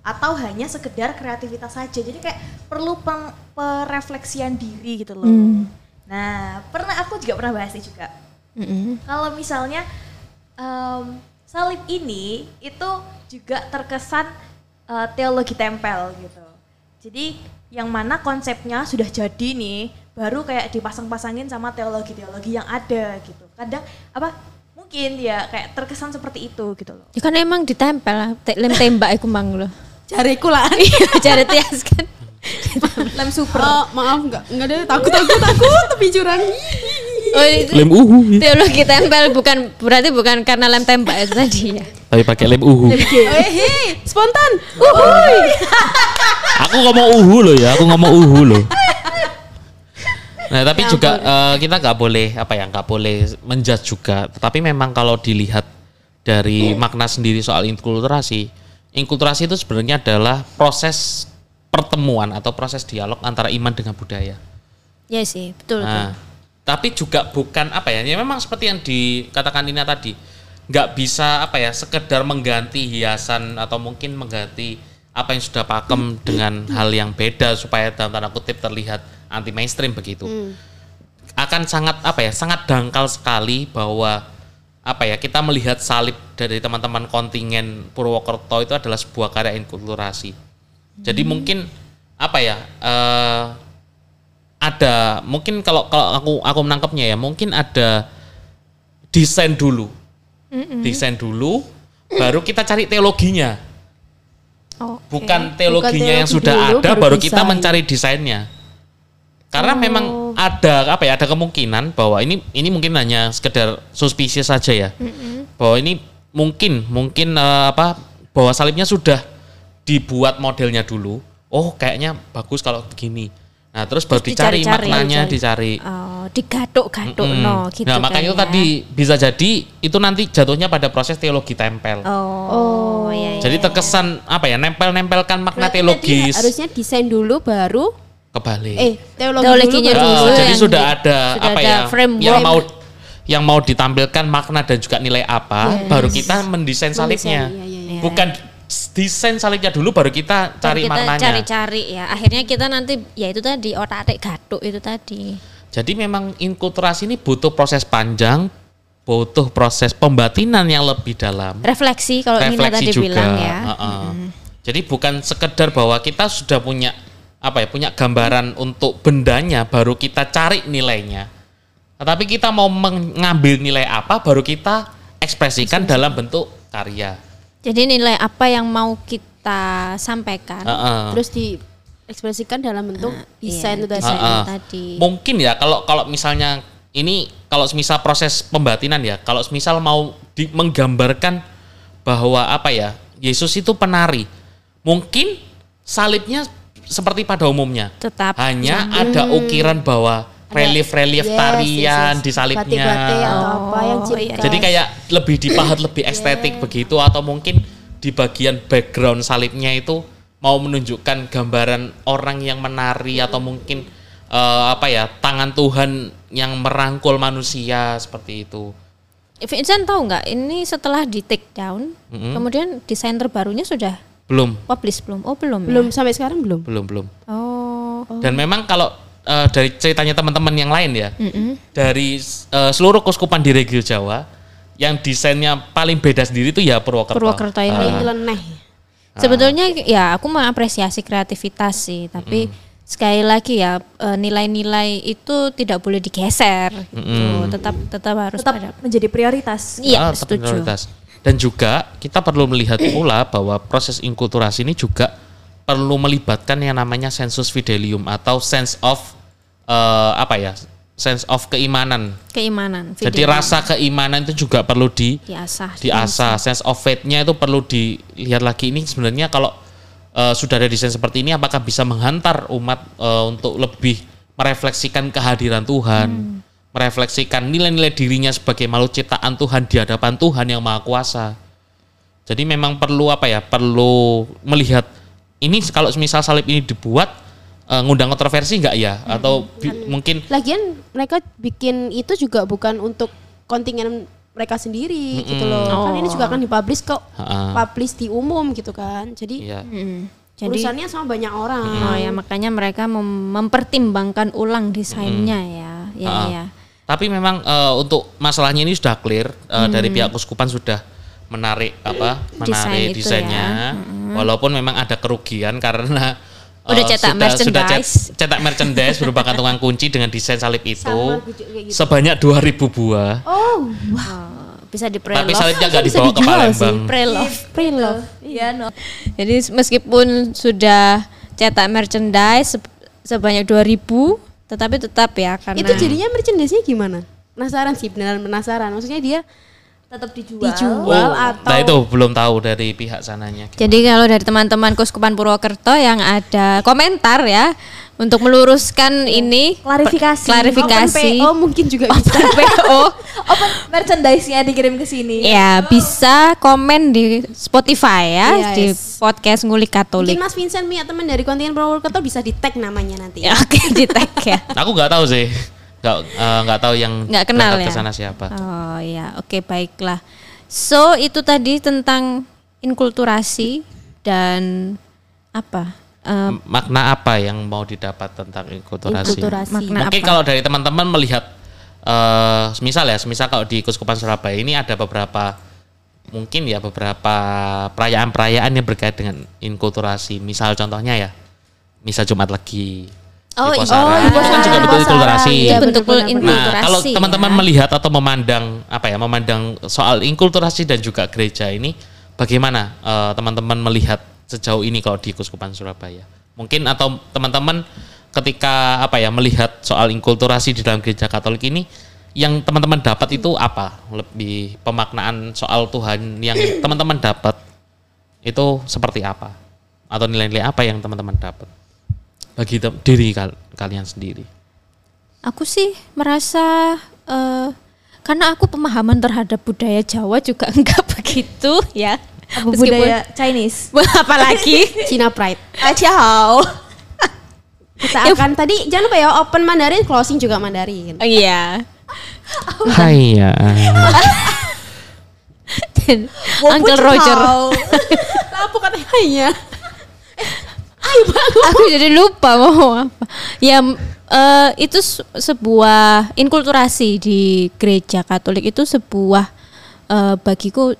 atau hanya sekedar kreativitas saja. Jadi kayak perlu peng- perefleksian diri gitu loh. Hmm. Nah, pernah aku juga pernah bahas ini juga. Mm-mm. Kalau misalnya em, salib ini itu juga terkesan eh, teologi tempel gitu. Jadi yang mana konsepnya sudah jadi nih, baru kayak dipasang-pasangin sama teologi-teologi yang ada gitu. Kadang apa mungkin ya kayak terkesan seperti itu gitu loh. Ya kan emang ditempel lah, lem tembak iku mang loh. Cariku lah. Cari tias kan. Lem super. Oh, maaf enggak enggak ada takut takut takut tapi curang. Oh, itu Lem uhu. teologi tempel bukan berarti bukan karena lem tembak itu tadi ya. Tapi pakai lem uhu. Eh, hei, spontan. Aku ngomong uhu loh ya, aku ngomong uhu loh. Nah tapi juga eh, kita nggak boleh apa ya nggak boleh menjudge juga. Tapi memang kalau dilihat dari makna sendiri soal inkulturasi, inkulturasi itu sebenarnya adalah proses pertemuan atau proses dialog antara iman dengan budaya. Iya sih, betul. betul. Nah, tapi juga bukan apa ya, ya memang seperti yang dikatakan Nina tadi, nggak bisa apa ya, sekedar mengganti hiasan atau mungkin mengganti apa yang sudah pakem dengan hal yang beda supaya dalam tanda kutip terlihat anti mainstream begitu. Akan sangat apa ya, sangat dangkal sekali bahwa apa ya, kita melihat salib dari teman-teman kontingen Purwokerto itu adalah sebuah karya inkulturasi. Jadi mungkin apa ya? eh, ada mungkin kalau kalau aku aku menangkapnya ya mungkin ada desain dulu desain dulu baru kita cari teologinya Oke. bukan teologinya yang teologi sudah dulu, ada baru baru kita mencari desainnya karena memang ada apa ya ada kemungkinan bahwa ini ini mungkin hanya sekedar suspicious saja ya. Bahwa ini mungkin mungkin eh, apa bahwa salibnya sudah dibuat modelnya dulu. Oh kayaknya bagus kalau begini. Nah terus baru dicari dicari-cari, maknanya dicari. dicari. Oh, digaduk-gaduk Mm-mm. no gitu nah kan makanya itu ya. tadi bisa jadi itu nanti jatuhnya pada proses teologi tempel. Oh, iya, iya. jadi terkesan apa ya nempel-nempelkan makna Berarti teologis. Harusnya desain dulu baru kebalik eh teologi Teologinya dulu. dulu. jadi sudah ada sudah apa ada ya framework. yang mau yang mau ditampilkan makna dan juga nilai apa baru kita mendesain salibnya iya, iya, iya. bukan desain salibnya dulu baru kita Baru cari kita maknanya cari-cari ya akhirnya kita nanti ya itu tadi otak atik gaduk itu tadi jadi memang inkulturasi ini butuh proses panjang butuh proses pembatinan yang lebih dalam refleksi kalau Nina refleksi tadi juga bilang ya Heeh. jadi bukan sekedar bahwa kita sudah punya apa ya punya gambaran untuk bendanya baru kita cari nilainya tetapi kita mau mengambil nilai apa baru kita ekspresikan dalam bentuk karya jadi nilai apa yang mau kita sampaikan Heeh. Terus diekspresikan dalam bentuk desain iya, desain. Heeh. tadi. mungkin ya kalau kalau misalnya ini kalau misal proses pembatinan ya kalau misal mau di- menggambarkan bahwa apa ya Yesus itu penari mungkin salibnya seperti pada umumnya tetap hanya ada ukiran bahwa relief-relief Yes, tarian yes, yes. di salibnya. Batik-batik atau apa yang Oh, iya. Jadi kayak lebih dipahat lebih estetik begitu atau mungkin di bagian background salibnya itu mau menunjukkan gambaran orang yang menari atau mungkin eh, apa ya tangan Tuhan yang merangkul manusia seperti itu. Vincent tahu nggak ini setelah di take down kemudian desain terbarunya sudah Belum, publish belum oh belum ya? belum sampai sekarang belum. belum, belum. oh Dan memang kalau eh, dari ceritanya teman-teman yang lain ya, Mm-mm. dari eh, seluruh kuskupan di Regio Jawa, yang desainnya paling beda sendiri itu ya Purwokerto. Purwokerto ini. Ah. Nyeleneh. Sebetulnya ya aku mengapresiasi kreativitas sih, tapi sekali lagi ya eh, nilai-nilai itu tidak boleh digeser gitu. Tetap tetap harus tetap pada menjadi prioritas. Iya, Ah, tetap setuju. prioritas. Dan juga kita perlu melihat pula bahwa proses inkulturasi ini juga perlu melibatkan yang namanya sensus fidelium atau sense of eh, apa ya? sense of keimanan. Keimanan. Jadi video rasa keimanan itu juga perlu di diasah. diasah. Sense of faith-nya itu perlu dilihat lagi ini sebenarnya kalau eh, sudah ada desain seperti ini apakah bisa menghantar umat eh, untuk lebih merefleksikan kehadiran Tuhan, merefleksikan nilai-nilai dirinya sebagai makhluk ciptaan Tuhan di hadapan Tuhan yang Maha Kuasa. Jadi memang perlu apa ya? Perlu melihat ini kalau misal salib ini dibuat eh, ngundang kontroversi nggak ya? Atau bi- mungkin Lagian mereka bikin itu juga bukan untuk kontingen mereka sendiri gitu loh. Kan ini juga akan dipublish kok. Ha-ha. Publish di umum gitu kan. Jadi ya Mm. Jadi urusannya sama banyak orang. oh ya makanya mereka mem- mempertimbangkan ulang desainnya ya. Ya Ah. ya. Tapi memang eh, untuk masalahnya ini sudah clear eh, dari pihak Kuskupan sudah menarik apa Hmm. Desain menarik itu desainnya. ya. Walaupun memang ada kerugian karena eh, Udah cetak sudah, sudah merchandise. cetak merchandise merupakan tukang kunci dengan desain salib itu Sama gitu- sebanyak 2000 buah. Oh, Oh, bisa di Tapi pre-love. salibnya nggak Bisa dibawa ke Palembang. Pre-love. pre-love. Iya, no. Jadi meskipun sudah cetak merchandise se- sebanyak 2000 tetapi tetap ya karena Itu jadinya merchandise-nya gimana? penasaran sih beneran penasaran. Maksudnya dia Tetap dijual. dijual Oh, atau Nah itu belum tahu dari pihak sananya. Jadi kalau dari teman-teman Kuskupan Purwokerto yang ada komentar ya untuk meluruskan ini Klarifikasi. klarifikasi Open PO mungkin juga bisa. Open PO Open merchandise-nya dikirim ke sini. ya bisa komen di Spotify ya Yes. di podcast ngulik Katolik. Mungkin Mas Vincent punya teman dari kontingen Purwokerto bisa di tag namanya nanti. Ya, Oke di tag ya. Aku nggak tahu sih, nggak eh, nggak tahu yang Nggak kenal ya? ke sana siapa. Oh ya, oke baiklah. So itu tadi tentang inkulturasi dan apa? Eh, Makna apa yang mau didapat tentang inkulturasi? Inkulturasi. makna Mungkin apa? kalau dari teman-teman melihat, eh misal ya, misal kalau di Kuskupan Surabaya ini ada beberapa, mungkin ya beberapa perayaan-perayaan yang berkait dengan inkulturasi. Misal contohnya ya, misal Jumat Legi. Oh, Ipo iya. Oh, kan juga bentuk Ipo inkulturasi. Iya, bentuk inkulturasi. Nah, kalau ya. teman-teman melihat atau memandang apa ya, memandang soal inkulturasi dan juga gereja ini, bagaimana eh, teman-teman melihat sejauh ini kalau di Kuskupan Surabaya? Mungkin atau teman-teman ketika apa ya melihat soal inkulturasi di dalam gereja Katolik ini, yang teman-teman dapat itu apa? Lebih pemaknaan soal Tuhan yang teman-teman dapat itu seperti apa? Atau nilai-nilai apa yang teman-teman dapat bagi te- diri kal- kalian sendiri? Aku sih merasa eh, karena aku pemahaman terhadap budaya Jawa juga enggak begitu ya. Apa budaya Chinese. apalagi Cina Pride. Ah, ciao. Kita Ya, akan tadi jangan lupa ya open Mandarin, closing juga Mandarin. Oh, iya. Hai ya. Dan Uncle Roger. Apa katanya? Iya. Aku jadi lupa mau apa. Ya eh, itu se- sebuah inkulturasi di gereja Katolik itu sebuah eh, bagiku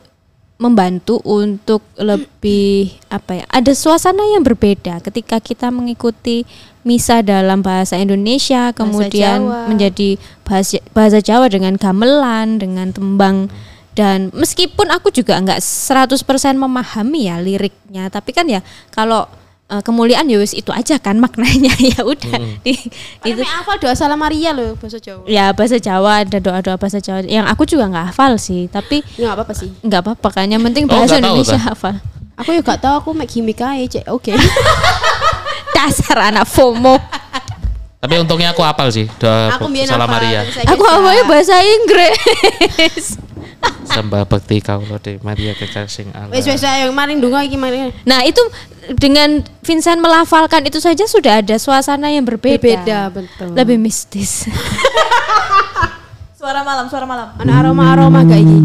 membantu untuk lebih apa ya ada suasana yang berbeda ketika kita mengikuti misa dalam bahasa Indonesia kemudian Jawa. menjadi bahasa bahasa Jawa dengan gamelan dengan tembang dan meskipun aku juga nggak 100% memahami ya liriknya tapi kan ya kalau eh, kemuliaan ya wis itu aja kan maknanya ya udah di, Itu itu hafal doa salam Maria loh bahasa Jawa. ya bahasa Jawa ada doa-doa bahasa Jawa yang aku juga nggak hafal sih tapi Ya nggak apa-apa sih. nggak apa-apa kan yang penting Oh, bahasa tahu, Indonesia Tah? hafal Aku juga tahu aku make gimmick aja, Cek. Oke. dasar anak FOMO Tapi untungnya aku hafal sih doa aku salam Maria. aku hafalnya bahasa Inggris Sembah bekti kaulo de Maria kekasih Allah. Wes wes ayo kemarin dunga iki kemarin. nah itu dengan Vincent melafalkan itu saja sudah ada suasana yang berbeda Berbeda betul. lebih mistis Suara malam, suara malam. Ana aroma-aroma gak iki?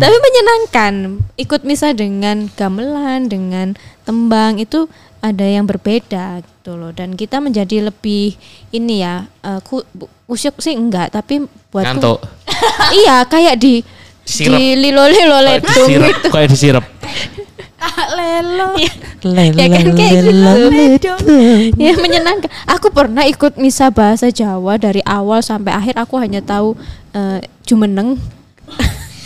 tapi menyenangkan ikut misa dengan gamelan dengan tembang itu ada yang berbeda gitu loh dan kita menjadi lebih ini ya eh, ku, kusyuk sih enggak tapi buatku Ngantuk. iya kayak di Sirep. di lilo lilo ledung disirep, gitu kayak disirep. Tak lelo. ya kan kayak gitu ya menyenangkan aku pernah ikut misa bahasa Jawa dari awal sampai akhir aku hanya tahu eh, jumeneng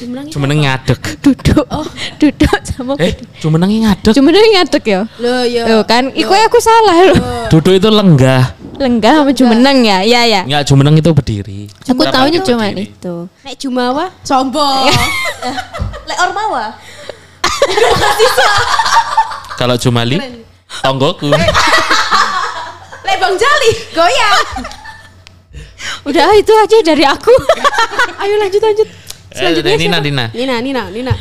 Jumeneng ngadeg. duduk duduk sama Eh, jumeneng ngadeg. jumeneng ngadeg ya Loh ya. Loh kan, iku aku salah loh. Duduk itu lenggah. Lenggah sama jumeneng ya, ya ya. Enggak, jumeneng itu berdiri. Aku tahunya itu cuma itu. Nek Jumawa sombong. Le Ormawa. Kalau Jumali, tonggoku. Lek Bang Jali goyang. Udah itu aja dari aku. Ayo lanjut lanjut. Eh, Nina, Nina. Nina, Nina, Nina.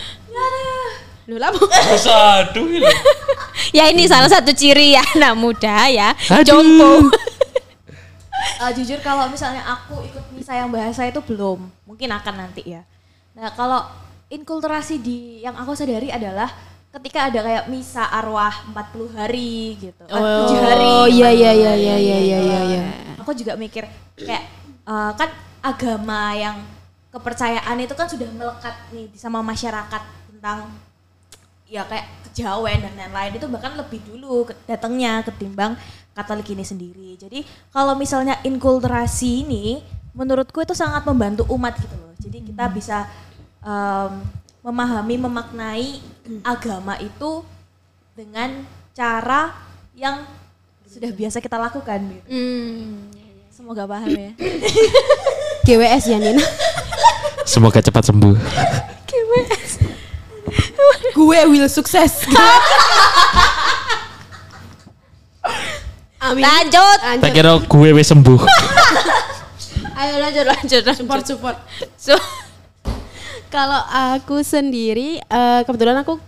Lah. Aduh. ya ini salah satu ciri ya anak muda ya. Aduh. Jompo. Eh, jujur kalau misalnya aku ikut misa yang bahasa itu belum, mungkin akan nanti ya. Nah kalau inkulturasi di yang aku sadari adalah ketika ada kayak misa arwah 40 hari gitu, eh, Oh, 7 hari. iya, iya, 40 iya, hari, iya, iya, iya, gitu. iya, iya. Aku juga mikir kayak eh, kan agama yang kepercayaan itu kan sudah melekat nih di sama masyarakat tentang ya kayak kejawen dan lain-lain itu bahkan lebih dulu datangnya ketimbang Katolik ini sendiri. Jadi kalau misalnya inkulturasi ini menurutku itu sangat membantu umat gitu loh. Jadi kita bisa em, memahami, memaknai agama itu dengan cara yang sudah biasa kita lakukan gitu. Hmm. Semoga paham ya. GWS ya Nina. Semoga cepat sembuh. Gue will sukses. Amin. Lanjut. Tak kira gue wis sembuh. Ayo lanjut lanjut lanjut. Support support. So, Kalau aku sendiri, eh, kebetulan aku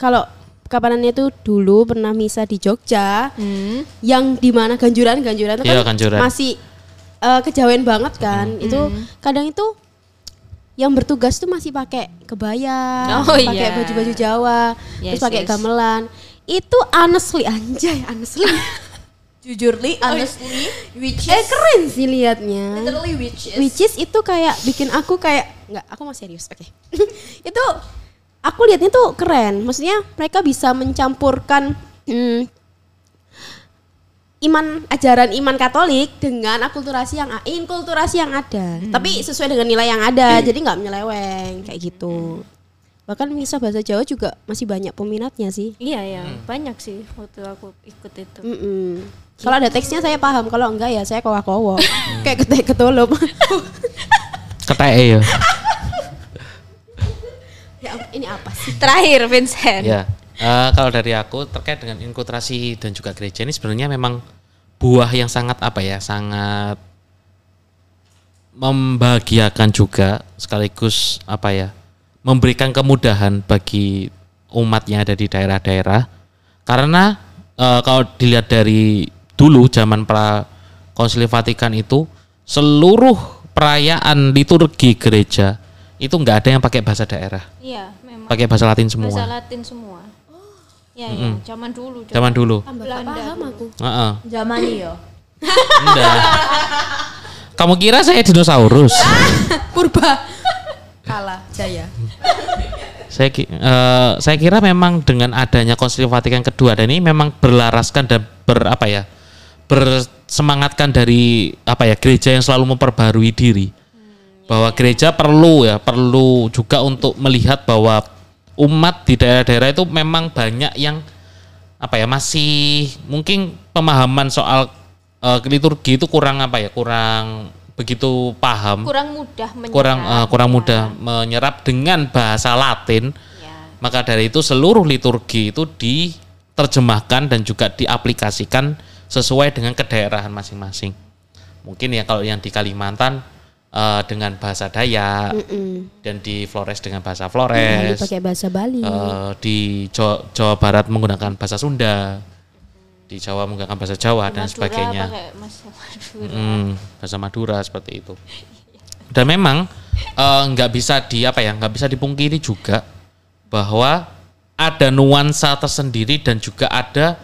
kalau kapanannya itu dulu pernah misa di Jogja, yang di mana ganjuran-ganjuran itu Iya, kan ganjuran. masih eh, kejawen banget kan. Itu kadang itu yang bertugas tuh masih pakai kebaya, Oh, pakai iya. baju-baju Jawa, Yes, terus pakai yes. gamelan. Itu honestly anjay, honestly. Jujur li, honestly, which eh is keren sih liatnya. literally which is Which is itu kayak bikin aku kayak nggak aku mau serius oke. Itu aku liatnya tuh keren. Maksudnya mereka bisa mencampurkan hmm, iman ajaran iman Katolik dengan akulturasi yang inkulturasi yang ada. Tapi sesuai dengan nilai yang ada jadi nggak menyeleweng kayak gitu. Bahkan misa bahasa Jawa juga masih banyak peminatnya sih. Iya ya, banyak sih waktu aku ikut itu. Mm-mm. Kalau ada teksnya saya paham kalau enggak ya saya kowa-kowo kayak ketek ketulup Ketek ya. ya ini apa sih Terakhir Vincent. Ya. Eh, kalau dari aku terkait dengan inkulturasi dan juga gereja ini sebenarnya memang buah yang sangat apa ya, sangat membahagiakan juga sekaligus apa ya, memberikan kemudahan bagi umat yang ada di daerah-daerah. Karena eh, kalau dilihat dari dulu zaman pra Konsili Vatikan itu seluruh perayaan liturgi gereja itu nggak ada yang pakai bahasa daerah, Iya, memang. pakai bahasa Latin semua. Bahasa Latin semua. Iya, iya, zaman dulu. Zaman dulu. tambah nggak Belanda paham aku Heeh. zaman yo. Enggak. Kamu kira saya dinosaurus? purba kalah jaya saya ki- eh, saya kira memang dengan adanya Konsili Vatikan kedua dan ini memang berlaraskan dan ber apa ya? Bersemangatkan dari apa ya gereja yang selalu memperbarui diri bahwa gereja perlu ya perlu juga untuk melihat bahwa umat di daerah-daerah itu memang banyak yang apa ya masih mungkin pemahaman soal eh, liturgi itu kurang apa ya kurang begitu paham kurang mudah menyerap. kurang eh, kurang mudah menyerap dengan bahasa Latin Ya. maka dari itu seluruh liturgi itu diterjemahkan dan juga diaplikasikan sesuai dengan kedaerahan masing-masing. Mungkin ya kalau yang di Kalimantan eh, dengan bahasa Dayak dan di Flores dengan bahasa Flores. pakai bahasa Bali. Eh, di Jawa, Jawa Barat menggunakan bahasa Sunda di Jawa menggunakan bahasa Jawa dan Madura sebagainya. pakai Mas- Madura. Hmm, bahasa Madura seperti itu. Dan memang eh, nggak bisa di apa ya, nggak bisa dipungkiri juga bahwa ada nuansa tersendiri dan juga ada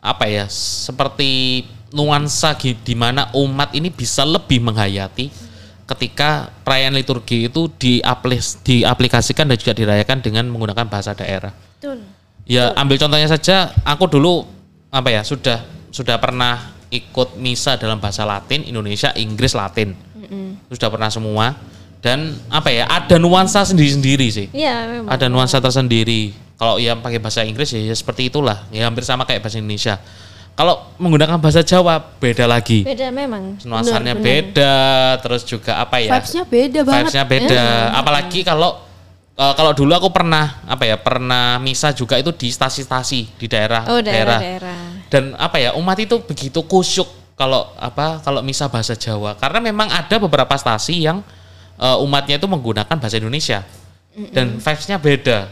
apa ya, seperti nuansa di mana umat ini bisa lebih menghayati ketika perayaan liturgi itu diaplis, diaplikasikan dan juga dirayakan dengan menggunakan bahasa daerah. Betul. Ya ambil contohnya saja, aku dulu apa ya sudah sudah pernah ikut misa dalam bahasa Latin, Indonesia, Inggris, Latin, sudah pernah semua. Dan apa ya ada nuansa sendiri-sendiri sih, Iya, memang. ada nuansa tersendiri. Kalau yang pakai bahasa Inggris ya, ya seperti itulah, ya hampir sama kayak bahasa Indonesia. Kalau menggunakan bahasa Jawa beda lagi, Beda memang. nuansanya beda, terus juga apa ya? vibes-nya beda banget Vibes-nya beda. Apalagi kalau eh, kalau dulu aku pernah apa ya pernah misa juga itu di stasi-stasi di daerah Oh, daerah-daerah. dan apa ya umat itu begitu kusyuk kalau apa kalau misa bahasa Jawa karena memang ada beberapa stasi yang eh, umatnya itu menggunakan bahasa Indonesia dan vibes-nya beda.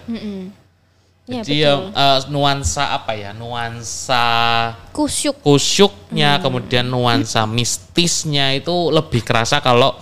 Iya, Jadi ya, eh, nuansa apa ya nuansa Kusyuk. kusyuknya kemudian nuansa mistisnya itu lebih kerasa kalau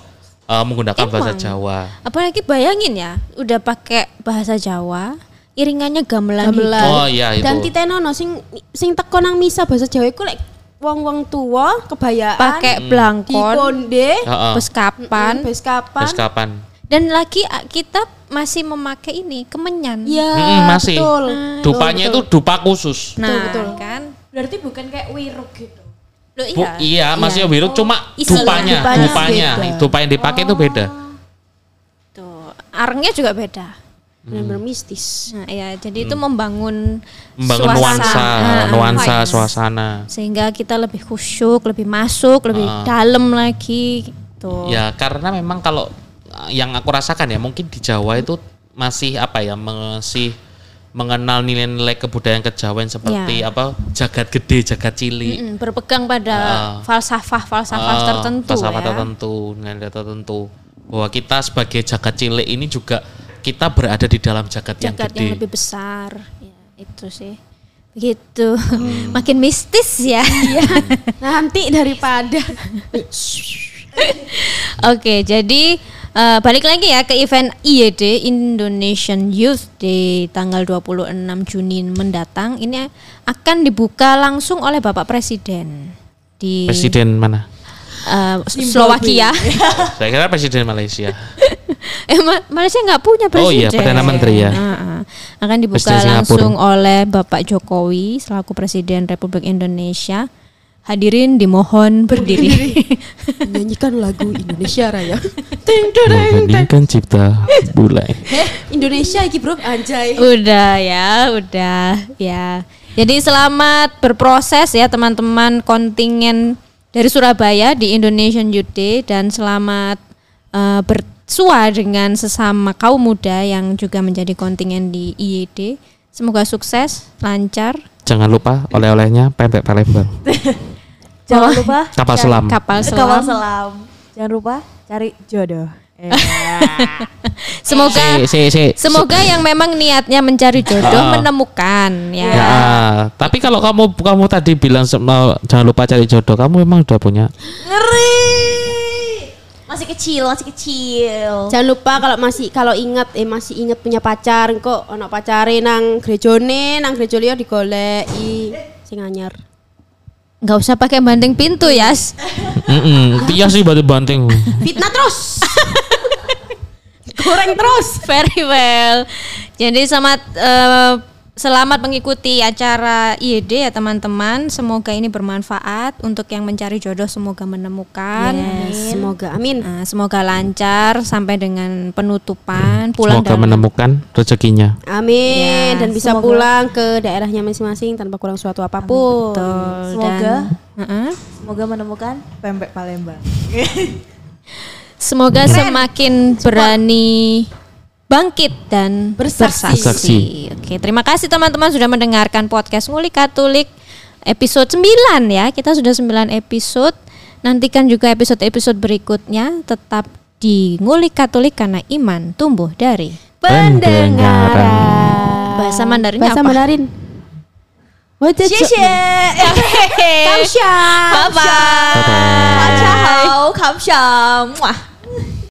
eh, menggunakan bahasa Emang. Jawa. Apalagi bayangin ya, udah pakai bahasa Jawa, iringannya gamelan. gamelan Oh, iya, itu. dan kita nono sing sing teko nang misa bahasa Jawa iku lek wong-wong tua kebayaan Pakai Hmm. blangkon, dikonde Heeh. beskapan, bes kapan Terus kapan? Dan lagi ah, kita masih memakai ini kemenyan. ya Mm-mm, masih. betul Dupanya itu dupa khusus. Nah, betul. kan? Berarti bukan kayak wiruk gitu. Loh, Bu, iya, masih wiruk cuma Isinya. dupanya, Dupanya dupanya, beda. dupa yang dipakai itu beda. Tuh, arengnya juga beda. benar-benar mistis Nah, ya, jadi itu membangun Hmm. Membangun suasana. nuansa, Nah, nuansa vibes. suasana. Sehingga kita lebih khusyuk, lebih masuk, lebih Ah. dalam lagi gitu. Ya karena memang kalau uh, yang aku rasakan ya mungkin di Jawa itu masih apa ya masih mengenal nilai-nilai kebudayaan kejawen seperti Ya. apa jagat gede, jagat cilik. Mm-mm, berpegang pada Ah. falsafah-falsafah Ah, tertentu falsafah ya. tertentu, nilai tertentu. Bahwa kita sebagai jagat cilik ini juga kita berada di dalam jagat, yang Jagat gede. yang lebih besar. Ya, itu sih. Begitu. Makin mistis ya. Nanti daripada Oke, jadi eh, balik lagi ya ke event IYD Indonesian Youth Day tanggal 26 Juni mendatang ini akan dibuka langsung oleh Bapak Presiden di Presiden mana? eh, Slovakia. Saya kira presiden Malaysia. eh Ma- Malaysia nggak punya Oh presiden. iya, Perdana Menteri ya. Ah. Akan dibuka Presiden Singapura. langsung oleh Bapak Jokowi selaku Presiden Republik Indonesia. Hadirin dimohon berdiri. menyanyikan lagu Indonesia Raya. Membandingkan cipta bulai. Eh, Indonesia iki bro anjay. udah ya, udah ya. Jadi selamat berproses ya teman-teman kontingen dari Surabaya di Indonesian Youth Day dan selamat eh, bersua dengan sesama kaum muda yang juga menjadi kontingen di IYD. Semoga sukses, lancar, Jangan lupa oleh-olehnya pempek Palembang. Jangan lupa Kapal cari- selam. kapal Kapal selam. selam. Jangan lupa cari jodoh. Eh. Semoga Si, si, si. semoga yang memang niatnya mencari jodoh Ah. menemukan ya. Ya, tapi kalau kamu kamu tadi bilang jangan lupa cari jodoh, kamu memang udah punya. Ngeri. Masih kecil, masih kecil. Jangan lupa kalau masih kalau ingat eh masih ingat punya pacar kok ono pacare nang grejone nang gereja liya digoleki sing anyar. Nggak usah pakai banting pintu Yas. Mm Iya sih batu banting. Fitnah terus. Goreng terus. Very well. Jadi selamat eh, selamat mengikuti acara IED ya teman-teman. Semoga ini bermanfaat untuk yang mencari jodoh semoga menemukan. Yes, semoga amin. Nah, semoga lancar sampai dengan penutupan pulang Semoga dalam- menemukan rezekinya. Amin Ya, dan bisa semoga. pulang ke daerahnya masing-masing tanpa kurang suatu apa pun. Betul. Semoga Dan- Heeh. semoga menemukan pempek Palembang. Semoga semakin berani bangkit dan bersaksi. bersaksi. Oke, terima kasih teman-teman sudah mendengarkan podcast Ngulik Katolik episode 9 ya. Kita sudah 9 episode. Nantikan juga episode-episode berikutnya tetap di Ngulik Katolik karena iman tumbuh dari pendengaran. Bahasa Mandarinnya Bahasa apa? Mandarin. Wajah Xie Kamsha Bye bye Kamsha Kamsha Muah